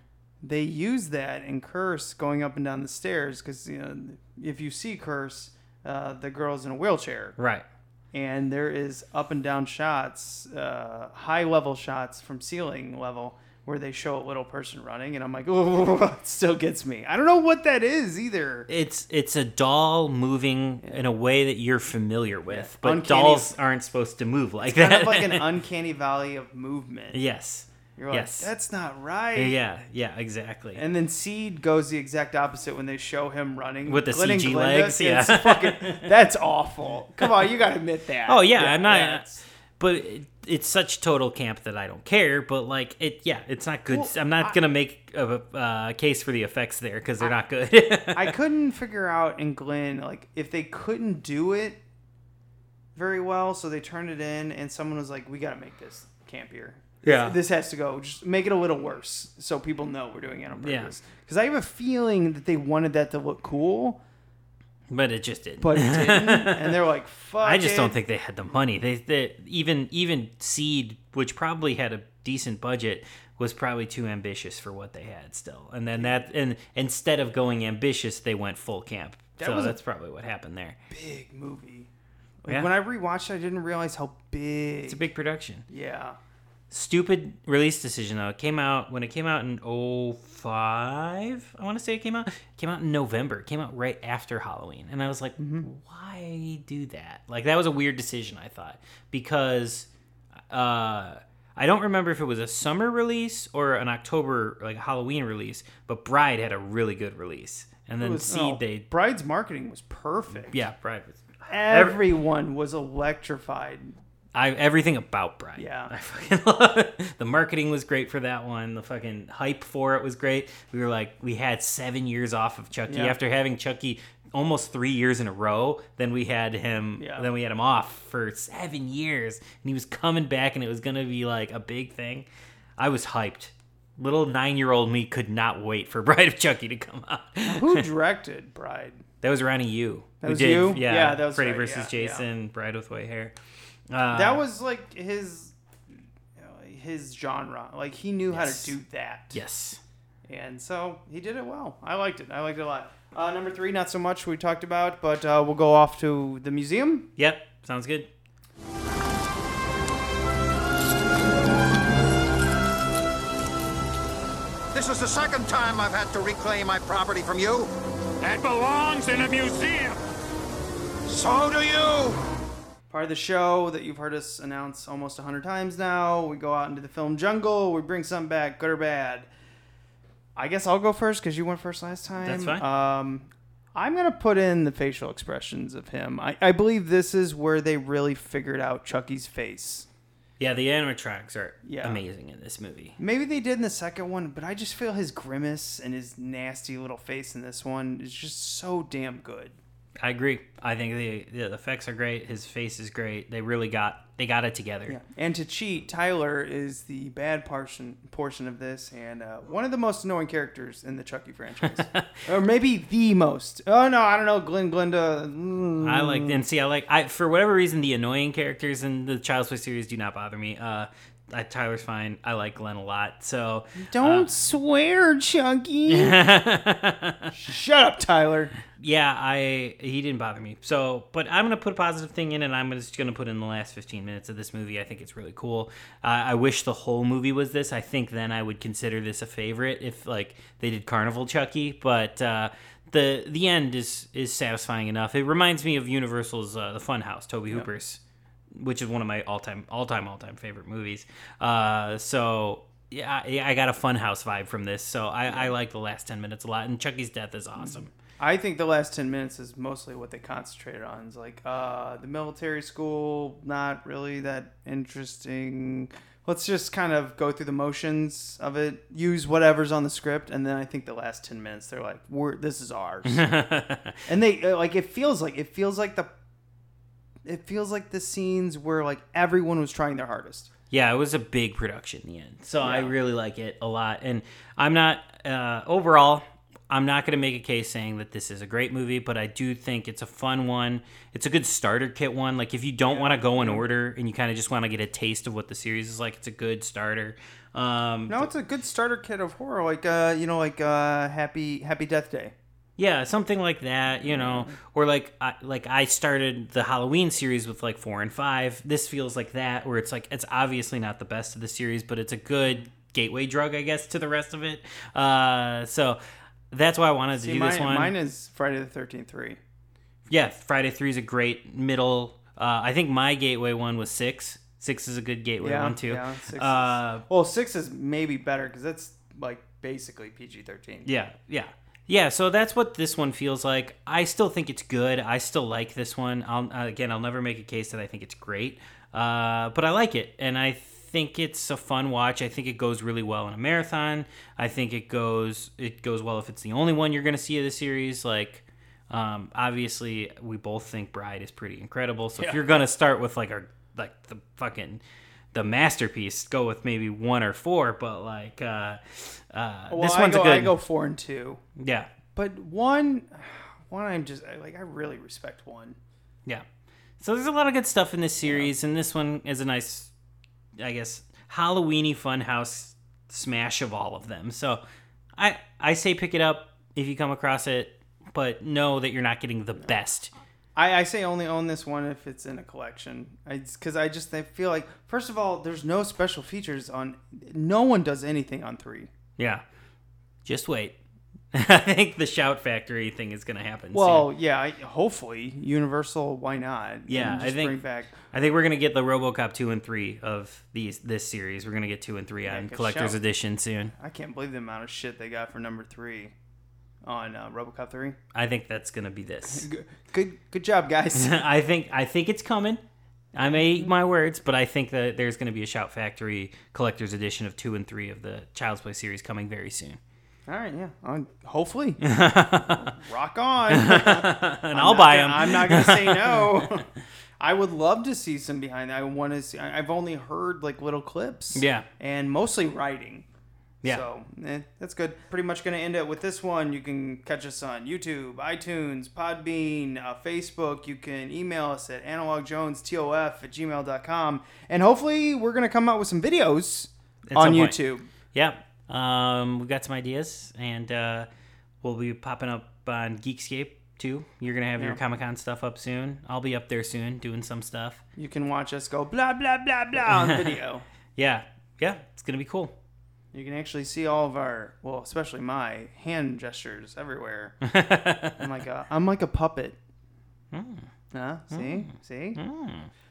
They use that in Curse going up and down the stairs because you know if you see Curse, uh, the girl's in a wheelchair, right? And there is up and down shots, uh, high level shots from ceiling level where they show a little person running, and I'm like, oh, it still gets me. I don't know what that is either. It's it's a doll moving in a way that you're familiar with, but Uncanny- dolls aren't supposed to move like It's that. kind of like an uncanny valley of movement. yes. You're like, yes. that's not right. Yeah, yeah, exactly. And then Seed goes the exact opposite when they show him running With the Glenn CG Glinda, legs, yeah. fucking, that's awful. Come on, you gotta admit that. Oh yeah, I'm not. it's- but it, it's such total camp that I don't care. But like it, yeah, it's not good. Well, I'm not I- gonna make a uh, case for the effects there because they're not good. I couldn't figure out in Glenn like if they couldn't do it very well, so they turned it in, and someone was like, "We got to make this campier. Yeah. this has to go. Just make it a little worse, so people know we're doing it on Yeah. purpose." Because I have a feeling that they wanted that to look cool, but it just didn't. but it didn't, and they're like, "Fuck." I just it." don't think they had the money. They, they even even Seed, which probably had a decent budget, was probably too ambitious for what they had still. And then that and instead of going ambitious, they went full camp. That so that's probably what happened there. big movie. Like, Yeah. When I rewatched, it, I didn't realize how big. It's a big production. Yeah. Stupid release decision though. It came out when it came out in 05, I want to say it came out. It came out in November. It came out right after Halloween. And I was like, why do that? Like that was a weird decision, I thought. Because uh I don't remember if it was a summer release or an October like Halloween release, but Bride had a really good release. And then was- Seed oh, they Bride's marketing was perfect. Yeah, Bride was Everyone was electrified. I everything about Bride. Yeah. I fucking love it. The marketing was great for that one. The fucking hype for it was great. We were like, we had seven years off of Chucky Yeah. after having Chucky almost three years in a row. Then we had him. Yeah. Then we had him off for seven years, and he was coming back, and it was gonna be like a big thing. I was hyped. Little nine-year-old me could not wait for Bride of Chucky to come out. Who directed Bride? That was Ronnie Yu. That was did, you? Yeah, Yeah, that was Freddy right, versus yeah. Jason, Bride with White Hair. Uh, that was like his you know, his genre. Like he knew Yes. how to do that. Yes. And so he did it well. I liked it. I liked it a lot. Uh, number three, not so much. We talked about, but uh, we'll go off to the museum. Yep, sounds good. This is the second time I've had to reclaim my property from you. That belongs in a museum. So do you. Part of the show that you've heard us announce almost a hundred times now. We go out into the film jungle. We bring something back, good or bad. I guess I'll go first because you went first last time. That's fine. Um, I'm gonna put in the facial expressions of him. I, I believe this is where they really figured out Chucky's face. Yeah, the animatronics are Yeah. amazing in this movie. Maybe they did in the second one, but I just feel his grimace and his nasty little face in this one is just so damn good. I agree. I think the, the effects are great. His face is great. They really got they got it together. Yeah. And to cheat, Tyler is the bad portion portion of this, and uh, one of the most annoying characters in the Chucky franchise, or maybe the most. Oh no, I don't know, Glenn Glenda. mm. I like and see. I like. I for whatever reason the annoying characters in the Child's Play series do not bother me. Uh, I, Tyler's fine. I like Glenn a lot. So Don't swear, Chucky. Shut up, Tyler. Yeah, I he didn't bother me. So, but I'm gonna put a positive thing in, and I'm just gonna put in the last 15 minutes of this movie. I think it's really cool. Uh, I wish the whole movie was this. I think then I would consider this a favorite if like they did Carnival Chucky. But uh, the the end is is satisfying enough. It reminds me of Universal's uh, The Funhouse, Tobe Hooper's, which is one of my all time all time all time favorite movies. Uh, so. Yeah, I, I got a Funhouse vibe from this, so I, I like the last ten minutes a lot. And Chucky's death is awesome. I think the last 10 minutes is mostly what they concentrated on. It's like uh, the military school, not really that interesting. Let's just kind of go through the motions of it, use whatever's on the script, and then I think the last 10 minutes they're like, "We're this is ours," and they uh, like it feels like it feels like the it feels like the scenes where like everyone was trying their hardest. Yeah, it was a big production in the end. So I really like it a lot. And I'm not, uh, overall, I'm not going to make a case saying that this is a great movie, but I do think it's a fun one. It's a good starter kit one. Like, if you don't want to go in order and you kind of just want to get a taste of what the series is like, it's a good starter. Um, No, it's a good starter kit of horror, like uh, you know, like uh, Happy Happy Death Day. Yeah, something like that, you know, or like I, like I started the Halloween series with like four and five. This feels like that, where it's like it's obviously not the best of the series, but it's a good gateway drug, I guess, to the rest of it. Uh, so that's why I wanted to See, do mine, this one. mine is Friday the Thirteenth Three. yeah, Friday three is a great middle. Uh, I think my gateway one was six. Six is a good gateway Yeah, one too. yeah. Six is- uh, well, six is maybe better because that's like basically PG thirteen. Yeah, yeah. Yeah, so that's what this one feels like. I still think it's good. I still like this one. I'll, again, I'll never make a case that I think it's great, uh, but I like it, and I think it's a fun watch. I think it goes really well in a marathon. I think it goes it goes well if it's the only one you're going to see of the series. Like, um, obviously, we both think Bride is pretty incredible. So Yeah. if you're going to start with like a like the fucking the masterpiece, go with maybe one or four. But like, uh, uh, Well, this I one's go, a good. I go four and two. Yeah. But one, one I'm just like I really respect one. Yeah. So there's a lot of good stuff in this series, and this one is a nice, I guess, Halloweeny funhouse smash of all of them. So I I say pick it up if you come across it, but know that you're not getting the best. I, I say only own this one if it's in a collection. Because I, just I feel like first of all, there's no special features on. No one does anything on three. Yeah. Just wait. I think the Shout Factory thing is going to happen. Well, soon. yeah, I, hopefully Universal. Why not? Yeah, I think bring back. I think we're gonna get the RoboCop two and three of these this series. We're gonna get two and three on collector's Shout- edition soon. I can't believe the amount of shit they got for number three on uh, RoboCop three. I think that's gonna be this. Good, good, good job, guys. I think I think it's coming. I may eat my words, but I think that there's going to be a Shout Factory collector's edition of two and three of the Child's Play series coming very soon. All right, yeah. Uh, hopefully, rock on. And I'll buy 'em. I'm not gonna say no. I would love to see some behind. I want to see. I- I've only heard like little clips. Yeah. and mostly writing. Yeah. So eh, that's good. Pretty much gonna end it with this one. You can catch us on YouTube, iTunes, Podbean, uh, Facebook. You can email us at analogjonestof at gmail.com. And hopefully we're gonna come out with some videos At on some point. YouTube. Yeah, um, we got some ideas, and uh, we'll be popping up on Geekscape too. You're gonna have your Comic Con stuff up soon. I'll be up there soon doing some stuff. You can watch us go blah blah blah blah on video. Yeah, yeah, it's gonna be cool. You can actually see all of our, well, especially my hand gestures everywhere. I'm like a, I'm like a puppet. Huh? See, see,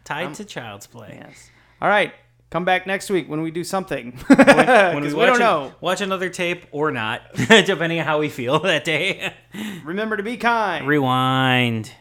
Tied Um, to Child's Play. Yes. All right, come back next week when we do something. when Because we, watch don't an- know. watch another tape or not, depending on how we feel that day. Remember to be kind. Rewind.